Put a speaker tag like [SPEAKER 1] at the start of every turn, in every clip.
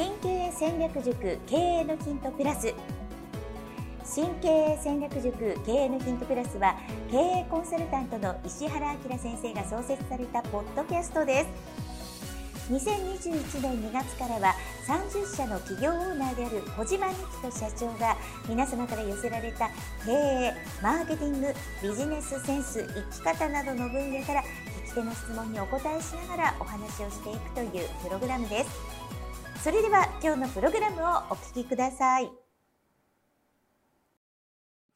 [SPEAKER 1] 新経営戦略塾経営のヒントプラス新経営戦略塾経営のヒントプラスは経営コンサルタントの石原明先生が創設されたポッドキャストです。2021年2月からは30社の企業オーナーである小島美希と社長が皆様から寄せられた経営、マーケティング、ビジネスセンス、生き方などの分野から聞き手の質問にお答えしながらお話をしていくというプログラムです。それでは今日のプログラムをお聞きください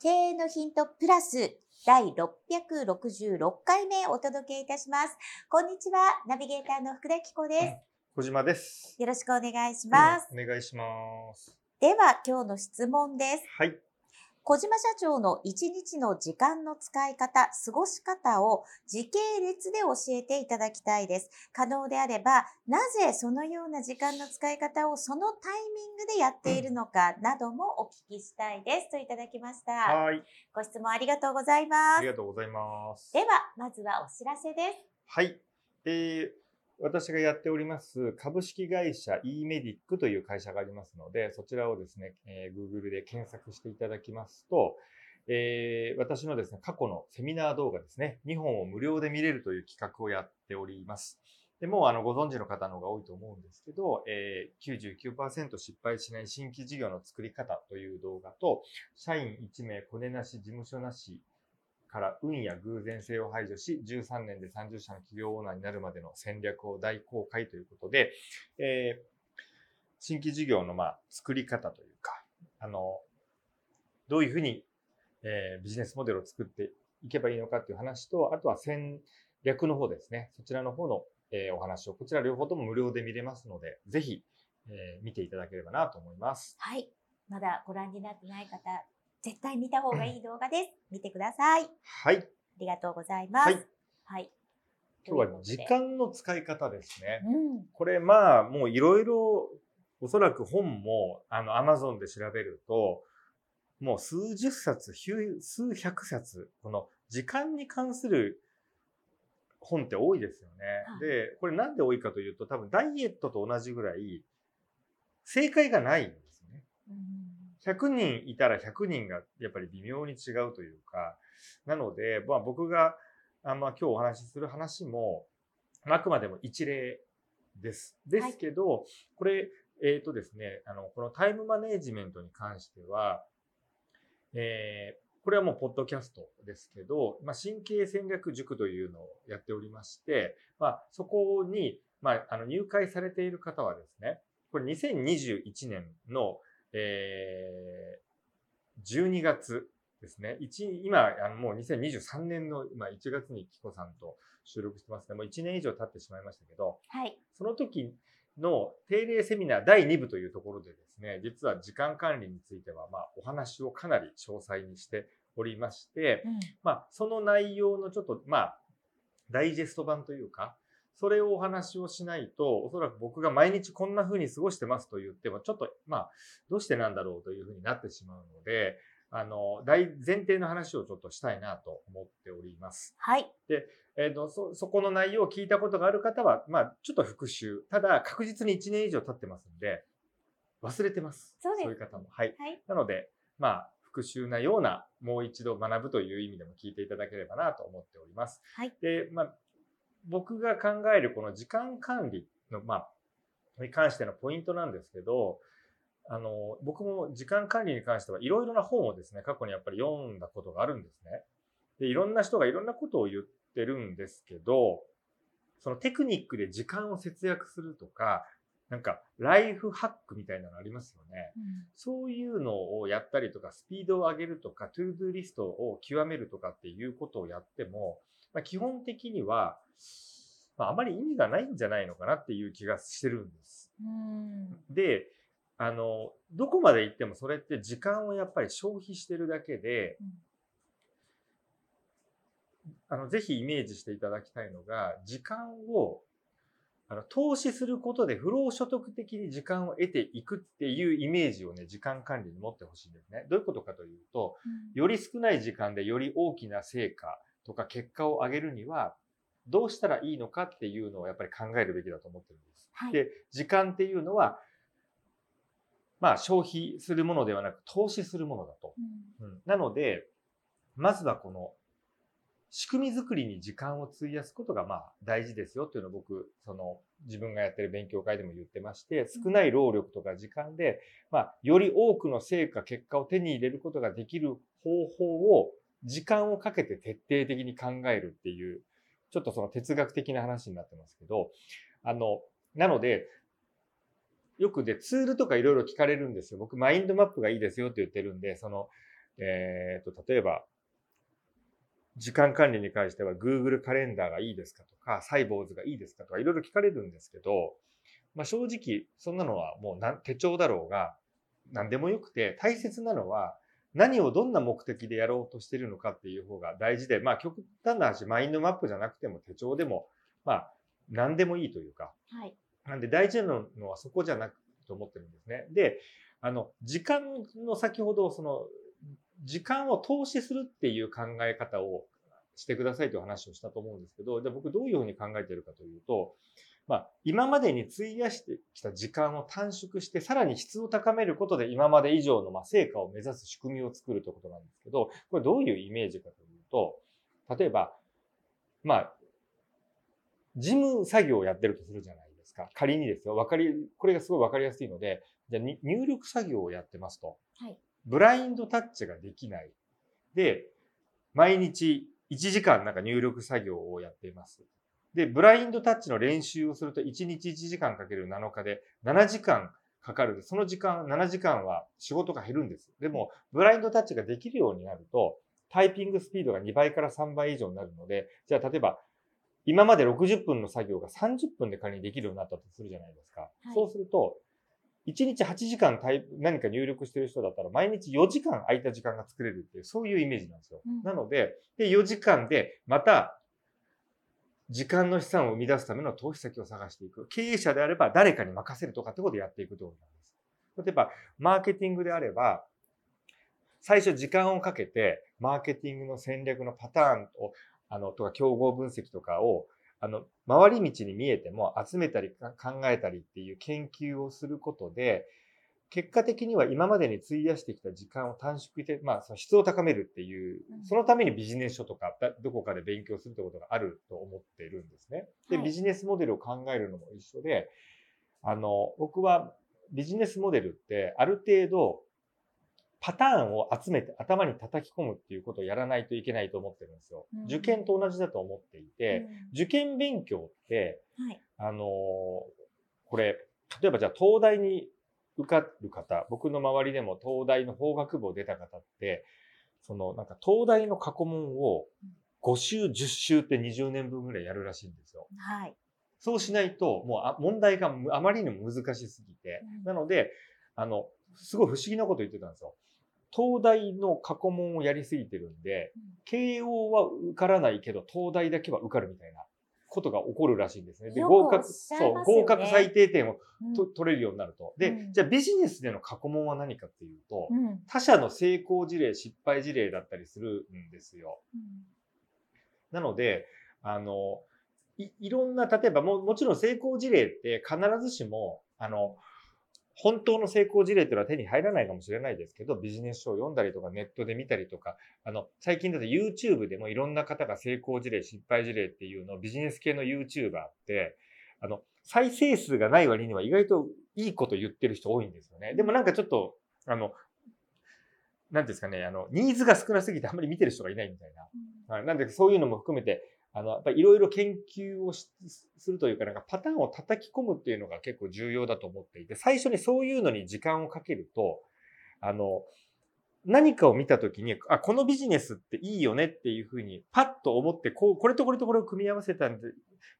[SPEAKER 1] 経営のヒントプラス第666回目お届けいたします。こんにちは、ナビゲーターの福田紀子です。
[SPEAKER 2] 小島です。
[SPEAKER 1] よろしくお願いします。
[SPEAKER 2] お願いします。
[SPEAKER 1] では、今日の質問です。
[SPEAKER 2] はい。
[SPEAKER 1] 小島社長の一日の時間の使い方、過ごし方を時系列で教えていただきたいです。可能であれば、なぜそのような時間の使い方をそのタイミングでやっているのかなどもお聞きしたいです。といただきました。
[SPEAKER 2] はい。
[SPEAKER 1] ご質問ありがとうございます
[SPEAKER 2] あり。がとうございます。
[SPEAKER 1] では、まずはお知らせです。
[SPEAKER 2] はい。えー私がやっております株式会社 e メディックという会社がありますので、そちらをですね、えー Google で検索していただきますと、えー私のですね、過去のセミナー動画ですね、2本を無料で見れるという企画をやっております。でもうあのご存知の方の方が多いと思うんですけど、えー99%失敗しない新規事業の作り方という動画と、社員1名コネなし、事務所なしから運や偶然性を排除し、13年で30社の企業オーナーになるまでの戦略を大公開ということで、えー新規事業のまあ作り方というか、あの、どういうふうに、えービジネスモデルを作っていけばいいのかっていう話と、あとは戦略の方ですね。そちらの方の、えーお話を、こちら両方とも無料で見れますので、ぜひ、えー見ていただければなと思います。
[SPEAKER 1] はい。まだご覧になってない方、絶対見た方がいい動画です。見てください。あ
[SPEAKER 2] はい。
[SPEAKER 1] りがとうございます。
[SPEAKER 2] はい。
[SPEAKER 1] はい。
[SPEAKER 2] 今日は時間の使い方ですね。
[SPEAKER 1] うん。
[SPEAKER 2] これまあもういろいろおそらく本もあの Amazon で調べるともう数十冊、数数百冊、この時間に関する本って多いですよね。
[SPEAKER 1] はい
[SPEAKER 2] で、これなんで多いかというと多分ダイエットと同じぐらい正解がないんですよね。
[SPEAKER 1] うん
[SPEAKER 2] 100人いたら100人がやっぱり微妙に違うというか、なので、まあ僕が、あまあ今日お話しする話も、あくまでも一例です。ですけど、これ、えっ、とですね、あの、このタイムマネジメントに関しては、えーこれはもうポッドキャストですけど、まあ、神経戦略塾というのをやっておりまして、まあ、そこに、まあ、あの入会されている方はですね、これ2021年のえー12月ですね。一今、あのもう2023年の今1月にキコさんと収録してますね。もう1年以上経ってしまいましたけど、
[SPEAKER 1] はい。
[SPEAKER 2] その時の定例セミナー第2部というところでですね、実は時間管理については、まあ、お話をかなり詳細にしておりまして、
[SPEAKER 1] うん。
[SPEAKER 2] まあ、その内容のちょっと、まあ、ダイジェスト版というか、それをお話をしないと、おそらく僕が毎日こんな風に過ごしてますと言っても、ちょっと、まあ、どうしてなんだろうという風になってしまうので、あの、大前提の話をちょっとしたいなと思っております。
[SPEAKER 1] はい。
[SPEAKER 2] えっ、と、そ、そこの内容を聞いたことがある方は、まあ、ちょっと復習。ただ、確実に1年以上経ってますんで、忘れてます。
[SPEAKER 1] そうです
[SPEAKER 2] いう方も。はい。
[SPEAKER 1] はい。
[SPEAKER 2] なので、まあ、復習なような、もう一度学ぶという意味でも聞いていただければなと思っております。
[SPEAKER 1] はい。
[SPEAKER 2] で、まあ、僕が考えるこの時間管理の、まあ、に関してのポイントなんですけど、あの、僕も時間管理に関してはいろいろな本をですね、過去にやっぱり読んだことがあるんですね。で、いろんな人がいろんなことを言ってるんですけど、そのテクニックで時間を節約するとか、なんか、ライフハックみたいなのありますよね。
[SPEAKER 1] うん
[SPEAKER 2] そういうのをやったりとか、スピードを上げるとか、 to do リストを極めるとかっていうことをやっても、まあ、基本的には、まあ、あまり意味がないんじゃないのかなっていう気がしてるんです。
[SPEAKER 1] うん。
[SPEAKER 2] で、あの、どこまで行ってもそれって時間をやっぱり消費してるだけで、あの、ぜひイメージしていただきたいのが、時間を、あの、投資することで不労所得的に時間を得ていくっていうイメージをね、時間管理に持ってほしいんですね。どういうことかというと、より少ない時間でより大きな成果とか結果を上げるには、どうしたらいいのかっていうのをやっぱり考えるべきだと思ってるんです。
[SPEAKER 1] はい。
[SPEAKER 2] で、時間っていうのは、まあ消費するものではなく投資するものだと。
[SPEAKER 1] うん
[SPEAKER 2] うん、なので、まずはこの仕組み作りに時間を費やすことがまあ大事ですよというのを僕、その自分がやってる勉強会でも言ってまして、少ない労力とか時間で、まあより多くの成果、結果を手に入れることができる方法を時間をかけて徹底的に考えるっていう、ちょっとその哲学的な話になってますけど、あの、なので、よくでツールとかいろいろ聞かれるんですよ。僕、マインドマップがいいですよって言ってるんで、その、えっ、と、例えば、時間管理に関しては Google カレンダーがいいですかとか、サイボーズがいいですかとか、いろいろ聞かれるんですけど、まあ正直、そんなのはもう手帳だろうが、何でもよくて、大切なのは、何をどんな目的でやろうとしてるのかっていう方が大事で、まあ極端な話、マインドマップじゃなくても手帳でも、まあ何でもいいというか、
[SPEAKER 1] はい。
[SPEAKER 2] なんで大事なのはそこじゃなくと思ってるんですね。で、あの、時間の先ほど、その、時間を投資するっていう考え方をしてくださいという話をしたと思うんですけど、で僕どういうふうに考えているかというと、まあ、今までに費やしてきた時間を短縮して、さらに質を高めることで今まで以上のまあ成果を目指す仕組みを作るということなんですけど、これどういうイメージかというと、例えば、まあ、事務作業をやってるとするじゃないですか。仮にですよ。わかり、これがすごいわかりやすいので、じゃ入力作業をやってますと。
[SPEAKER 1] はい。
[SPEAKER 2] ブラインドタッチができない。で、毎日1時間なんか入力作業をやっています。で、ブラインドタッチの練習をすると1日1時間かける7日で7時間かかる。その時間、7時間は仕事が減るんです。でも、ブラインドタッチができるようになると、タイピングスピードが2倍から3倍以上になるので、じゃあ例えば、今まで60分の作業が30分で仮にできるようになったとするじゃないですか。
[SPEAKER 1] い
[SPEAKER 2] そうすると、1日8時間タイプ何か入力してる人だったら、毎日4時間空いた時間が作れるっていう、そういうイメージなんですよ。
[SPEAKER 1] うん
[SPEAKER 2] なので、で、4時間でまた、時間の資産を生み出すための投資先を探していく。経営者であれば誰かに任せるとかってことでやっていくと思いうことなんです。例えば、マーケティングであれば、最初時間をかけて、マーケティングの戦略のパターンを、あの、とか競合分析とかを、あの、回り道に見えても集めたり考えたりっていう研究をすることで、結果的には今までに費やしてきた時間を短縮して、まあ、その質を高めるっていう
[SPEAKER 1] う、ん
[SPEAKER 2] そのためにビジネス書とか、だどこかで勉強するってことがあると思っているんですね。で、
[SPEAKER 1] はい
[SPEAKER 2] ビジネスモデルを考えるのも一緒で、あの、僕はビジネスモデルってある程度パターンを集めて頭に叩き込むっていうことをやらないといけないと思ってるんですよ。
[SPEAKER 1] うん
[SPEAKER 2] 受験と同じだと思っていて、受験勉強って。あのーこれ、例えばじゃあ東大に受かる方、僕の周りでも東大の法学部を出た方って、そのなんか東大の過去問を5週、10週って20年分ぐらいやるらしいんですよ。
[SPEAKER 1] はい。
[SPEAKER 2] そうしないと、もうあ問題がむあまりにも難しすぎて
[SPEAKER 1] うん。
[SPEAKER 2] なので、あの、すごい不思議なこと言ってたんですよ。東大の過去問をやりすぎてるんで、慶応は受からないけど、東大だけは受かるみたいなことが起こるらしいんですね。で、合格、そう合格最低点を
[SPEAKER 1] うん
[SPEAKER 2] と取れるようになると。で、
[SPEAKER 1] うん
[SPEAKER 2] じゃあビジネスでの過去問は何かっていうと、
[SPEAKER 1] うん
[SPEAKER 2] 他社の成功事例、失敗事例だったりするんですよ。なので、あの、いいろんな、例えばももちろん成功事例って必ずしも、あの、本当の成功事例っていうのは手に入らないかもしれないですけど、ビジネス書を読んだりとか、ネットで見たりとか、あの、最近だと YouTube でもいろんな方が成功事例、失敗事例っていうのをビジネス系の YouTuber って、あの、再生数がない割には意外といいこと言ってる人多いんですよね。でもなんかちょっと、あの、なんていうんですかね、あの、ニーズが少なすぎてあんまり見てる人がいないみたいな。はい、なんでそういうのも含めて、あの、やっぱりいろいろ研究をしするというか、なんかパターンを叩き込むっていうのが結構重要だと思っていて、最初にそういうのに時間をかけると、あの、何かを見たときに、あ、このビジネスっていいよねっていうふうに、パッと思って、こう、これとこれとこれを組み合わせたんで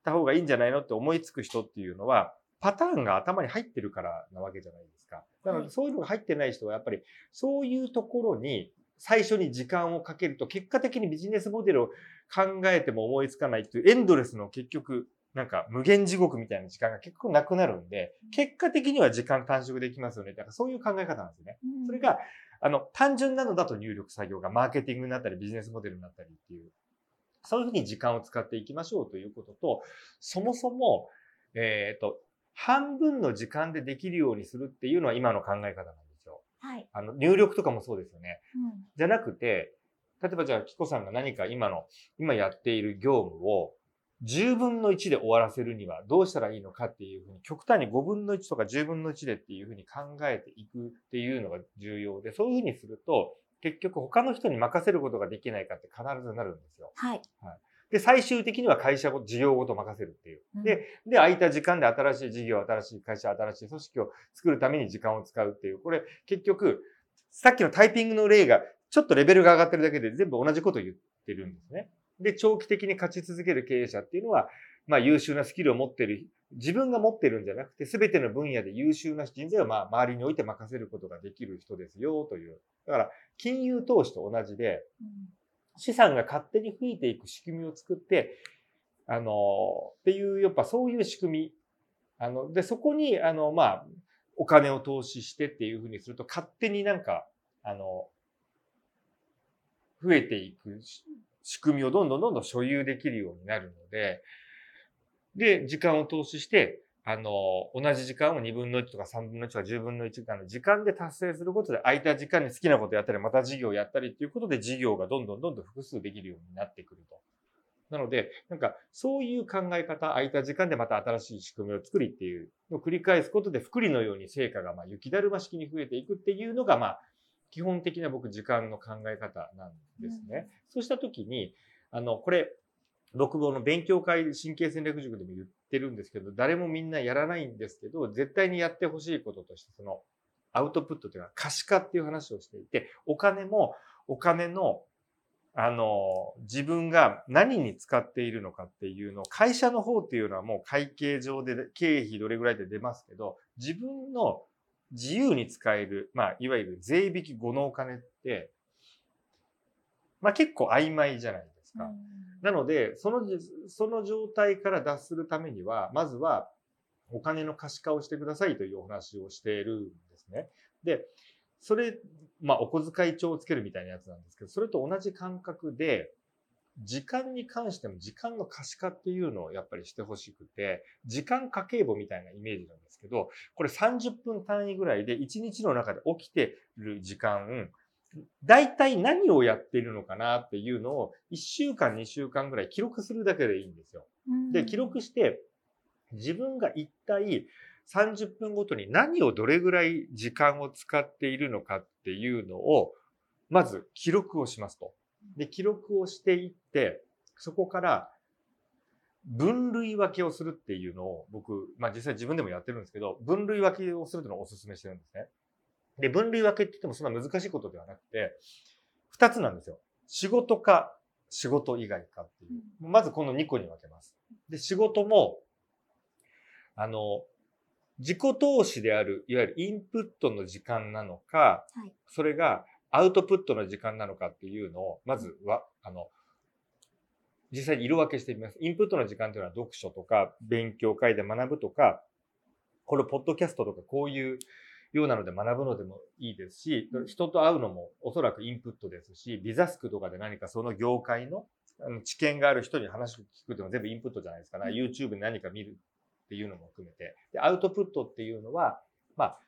[SPEAKER 2] た方がいいんじゃないのって思いつく人っていうのは、パターンが頭に入ってるからなわけじゃないですか。なの
[SPEAKER 1] はい
[SPEAKER 2] で、そういうのが入ってない人は、やっぱり、そういうところに、最初に時間をかけると、結果的にビジネスモデルを考えても思いつかないっていうエンドレスの結局、なんか無限地獄みたいな時間が結構なくなるんで、結果的には時間短縮できますよね。だからそういう考え方なんですよね。
[SPEAKER 1] うん
[SPEAKER 2] それが、あの、単純なのだと入力作業がマーケティングになったりビジネスモデルになったりっていう、そういうふうに時間を使っていきましょうということと、そもそも、えっ、と、半分の時間でできるようにするっていうのは今の考え方なんですよ。
[SPEAKER 1] はい。
[SPEAKER 2] あの、入力とかもそうですよね。
[SPEAKER 1] うん。
[SPEAKER 2] じゃなくて、例えばじゃあ、キコさんが何か今の、今やっている業務を10分の1で終わらせるにはどうしたらいいのかっていうふうに、極端に5分の1とか10分の1でっていうふうに考えていくっていうのが重要で、そういうふうにすると、結局他の人に任せることができないかって必ずなるんですよ。
[SPEAKER 1] はい。
[SPEAKER 2] で、最終的には会社ご、事業ごと任せるっていう。
[SPEAKER 1] うん
[SPEAKER 2] で、で、空いた時間で新しい事業、新しい会社、新しい組織を作るために時間を使うっていう。これ、結局、さっきのタイピングの例が、ちょっとレベルが上がってるだけで全部同じことを言ってるんですね。で、長期的に勝ち続ける経営者っていうのは、まあ優秀なスキルを持ってる、自分が持ってるんじゃなくて、すべての分野で優秀な人材をまあ周りに置いて任せることができる人ですよという。だから、金融投資と同じで、
[SPEAKER 1] うん
[SPEAKER 2] 資産が勝手に増えていく仕組みを作って、あの、っていう、やっぱそういう仕組み。あの、で、そこに、あの、まあ、お金を投資してっていうふうにすると、勝手になんか、あの、増えていく仕組みをどんどんどんどん所有できるようになるので、で、時間を投資して、あの、同じ時間を2分の1とか3分の1とか10分の1あの時間で達成することで空いた時間に好きなことやったり、また事業やったりっていうことで事業がどんどんどんどん複数できるようになってくると。なので、なんかそういう考え方、空いた時間でまた新しい仕組みを作りっていうのを繰り返すことで、福利のように成果がまあ雪だるま式に増えていくっていうのが、まあ、基本的な僕時間の考え方なんですね。そうしたときに、あの、これ、僕もの勉強会神経戦略塾でも言ってるんですけど、誰もみんなやらないんですけど、絶対にやってほしいこととして、その、アウトプットというか可視化っていう話をしていて、お金も、お金の、あの、自分が何に使っているのかっていうのを、会社の方っていうのはもう会計上で経費どれぐらいで出ますけど、自分の自由に使える、まあ、いわゆる税引き後のお金って、まあ結構曖昧じゃないですか。なので、その、その状態から脱するためには、まずはお金の可視化をしてくださいというお話をしているんですね。で、それ、まあお小遣い帳をつけるみたいなやつなんですけど、それと同じ感覚で、時間に関しても時間の可視化っていうのをやっぱりしてほしくて、時間家計簿みたいなイメージなんですけど、これ30分単位ぐらいで1日の中で起きてる時間、大体何をやっているのかなっていうのを1週間2週間ぐらい記録するだけでいいんですよ。で、記録して自分が一体30分ごとに何をどれぐらい時間を使っているのかっていうのをまず記録をしますと。で、記録をしていって、そこから分類分けをするっていうのを僕、まあ実際自分でもやってるんですけど、分類分けをするのをお勧めしてるんですね。で、分類分けって言ってもそんな難しいことではなくて、二つなんですよ。仕事か仕事以外かっていう。まずこの2個に分けます。で、仕事も、あの、自己投資である、いわゆるインプットの時間なのか、
[SPEAKER 1] はい
[SPEAKER 2] それがアウトプットの時間なのかっていうのを、まずは、あの、実際に色分けしてみます。インプットの時間というのは読書とか、勉強会で学ぶとか、これ、ポッドキャストとか、こういうようなので学ぶのでもいいですし、人と会うのもおそらくインプットですし、ビザスクとかで何かその業界の知見がある人に話を聞くっていうのは全部インプットじゃないですか。ね。YouTube で何か見るっていうのも含めて。で、アウトプットっていうのは、まあ、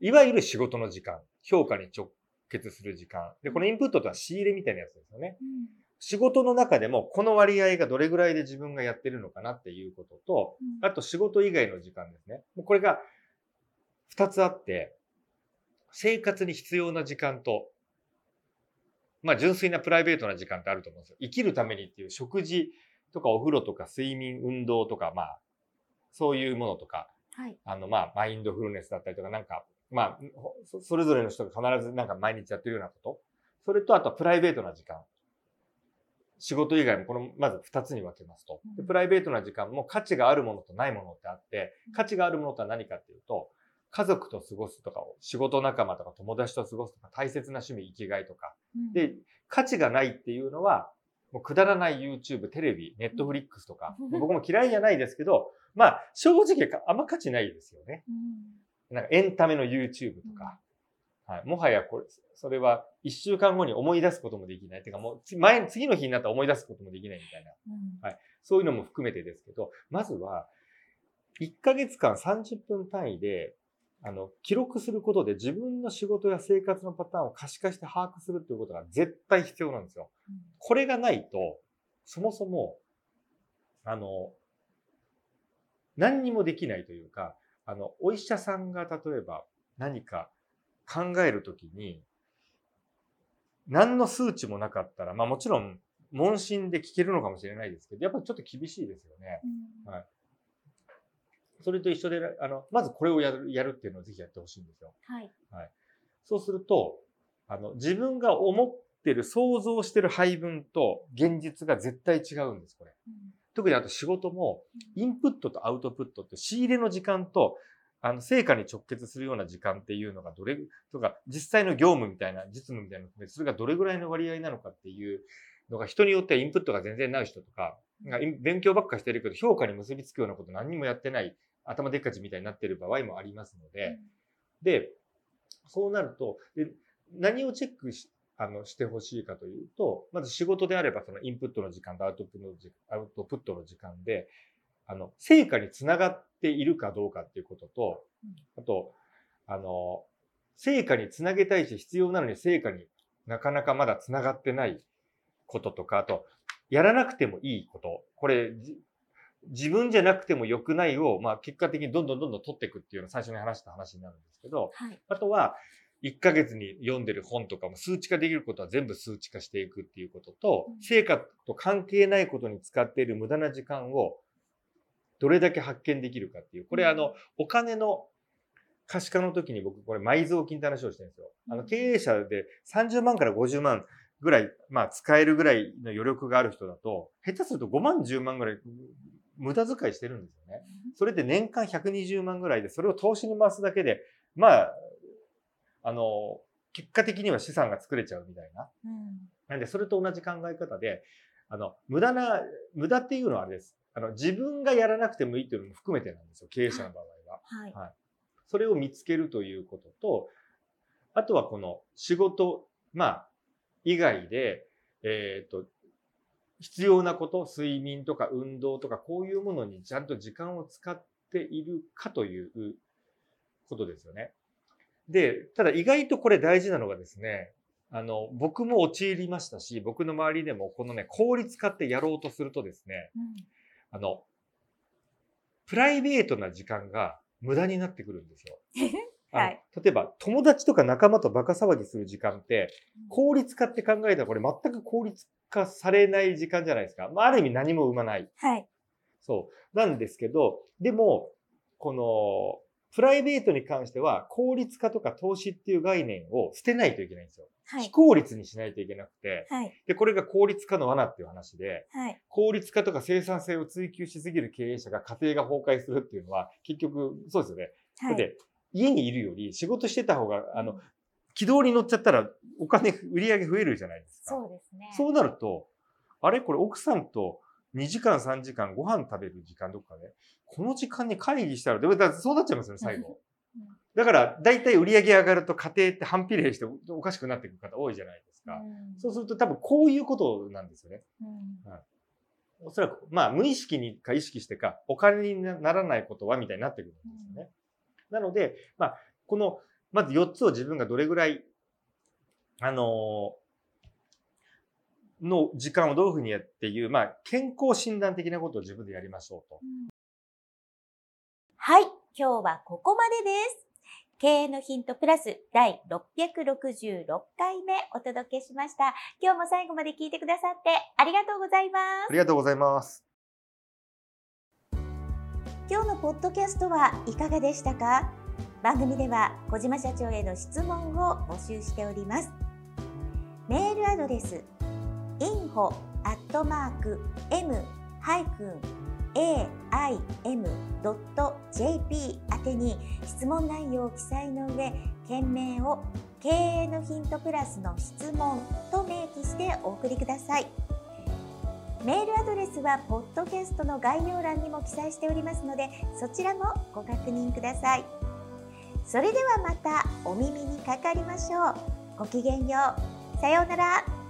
[SPEAKER 2] いわゆる仕事の時間、評価に直結する時間。で、このインプットとは仕入れみたいなやつですよね。仕事の中でもこの割合がどれぐらいで自分がやってるのかなっていうことと、あと仕事以外の時間ですね。もうこれが二つあって、生活に必要な時間と、まあ純粋なプライベートな時間ってあると思うんですよ。生きるためにっていう食事とかお風呂とか睡眠、運動とか、まあ、そういうものとか、
[SPEAKER 1] はい。
[SPEAKER 2] あの、まあ、マインドフルネスだったりとか、なんか、まあ、そそれぞれの人が必ずなんか毎日やってるようなこと。それと、あとはプライベートな時間。仕事以外もこの、まず二つに分けますと。でプライベートな時間も価値があるものとないものってあって、価値があるものとは何かっていうと、家族と過ごすとか、仕事仲間とか友達と過ごすとか、大切な趣味、生きがいとか。で、価値がないっていうのは、もうくだらない YouTube、テレビ、ネットフリックスとか、僕も嫌いじゃないですけど、まあ、正直あんま価値ないですよね。なんかエンタメの YouTube とか。はい。もはやこれ、それは一週間後に思い出すこともできない。てかもう、前、次の日になったら思い出すこともできないみたいな。はい。そういうのも含めてですけど、まずは、1ヶ月間30分単位で、あの、記録することで自分の仕事や生活のパターンを可視化して把握するっていうことが絶対必要なんですよ。うん、これがないと、そもそも、あの、何にもできないというか、あの、お医者さんが例えば何か考えるときに、何の数値もなかったら、まあもちろん問診で聞けるのかもしれないですけど、やっぱりちょっと厳しいですよね。うん、はい。それと一緒で、あの、まずこれをやる、やるっていうのをぜひやってほしいんですよ。
[SPEAKER 1] はい。はい。
[SPEAKER 2] そうすると、あの、自分が思ってる、想像してる配分と現実が絶対違うんです、これ。うん、特にあと仕事も、インプットとアウトプットって仕入れの時間と、あの、成果に直結するような時間っていうのがどれ、とか、実際の業務みたいな、実務みたいなそれがどれぐらいの割合なのかっていうのが人によってはインプットが全然ない人とか、勉強ばっかしてるけど評価に結びつくようなこと何にもやってない頭でっかちみたいになってる場合もありますので、で、そうなると、で何をチェックしあのしてほしいかというと、まず仕事であればそのインプットの時間とアウトプットの時アウトプットの時間で、あの、成果につながっているかどうかっていうことと、あと、あの、成果につなげたいし必要なのに成果になかなかまだつながってないこととか、あと、やらなくてもいいこと。これ、自分じゃなくても良くないを、まあ、結果的にどんどんどんどん取っていくっていうのを最初に話した話になるんですけど、はい、あとは、1ヶ月に読んでる本とかも数値化できることは全部数値化していくっていうことと、成果と関係ないことに使っている無駄な時間をどれだけ発見できるかっていう、これあの、お金の可視化の時に僕これ埋蔵金って話をしてるんですよ。あの経営者で30万から50万ぐらい、まあ使えるぐらいの余力がある人だと、下手すると5万10万ぐらい無駄遣いしてるんですよね。それで年間120万ぐらいで、それを投資に回すだけで、まあ、あの、結果的には資産が作れちゃうみたいな。うん、なんで、それと同じ考え方で、あの、無駄な、無駄っていうのはあれです。あの、自分がやらなくてもいいっていうのも含めてなんですよ。経営者の場合は。はい。はい、それを見つけるということと、あとはこの仕事、まあ、以外で、えっ、ー、と、必要なこと、睡眠とか運動とか、こういうものにちゃんと時間を使っているかということですよね。で、ただ意外とこれ大事なのがですね、あの、僕も陥りましたし、僕の周りでもこのね、効率化ってやろうとするとですね、うん、あの、プライベートな時間が無駄になってくるんですよ。はい、例えば、友達とか仲間とバカ騒ぎする時間って、効率化って考えたらこれ全く効率化されない時間じゃないですか。まあ、ある意味何も生まない。
[SPEAKER 1] はい。
[SPEAKER 2] そう。なんですけど、でも、この、プライベートに関しては、効率化とか投資っていう概念を捨てないといけないんですよ。はい、非効率にしないといけなくて、はい、で、これが効率化の罠っていう話で、はい、効率化とか生産性を追求しすぎる経営者が家庭が崩壊するっていうのは、結局、そうですよね。はい、で、家にいるより仕事してた方が、あの、軌道に乗っちゃったらお金、売り上げ増えるじゃないですか。
[SPEAKER 1] そうですね。
[SPEAKER 2] そうなると、あれこれ奥さんと2時間3時間ご飯食べる時間どっかで、この時間に会議したら、でもそうなっちゃいますよね、最後。だから、だいたい売り上げ上がると家庭って反比例しておかしくなっていく方多いじゃないですか。うん、そうすると多分こういうことなんですよね。うんはい、おそらく、まあ無意識にか意識してか、お金にならないことはみたいになってくるんですよね。うん、なので、まあ、この、まず4つを自分がどれぐらい、あのの時間をどういうふうにやっていう、まあ、健康診断的なことを自分でやりましょうと。
[SPEAKER 1] はい、今日はここまでです。経営のヒントプラス第666回目お届けしました。今日も最後まで聞いてくださってありがとうございます。
[SPEAKER 2] ありがとうございます。
[SPEAKER 1] 今日のポッドキャストはいかがでしたか？番組では小島社長への質問を募集しております。メールアドレス info アットマーク m ハイフン aim.jp 宛てに質問内容を記載の上件名を経営のヒントプラスの質問と明記してお送りくださいメールアドレスはポッドキャストの概要欄にも記載しておりますのでそちらもご確認くださいそれではまたお耳にかかりましょう。ごきげんよう。さようなら。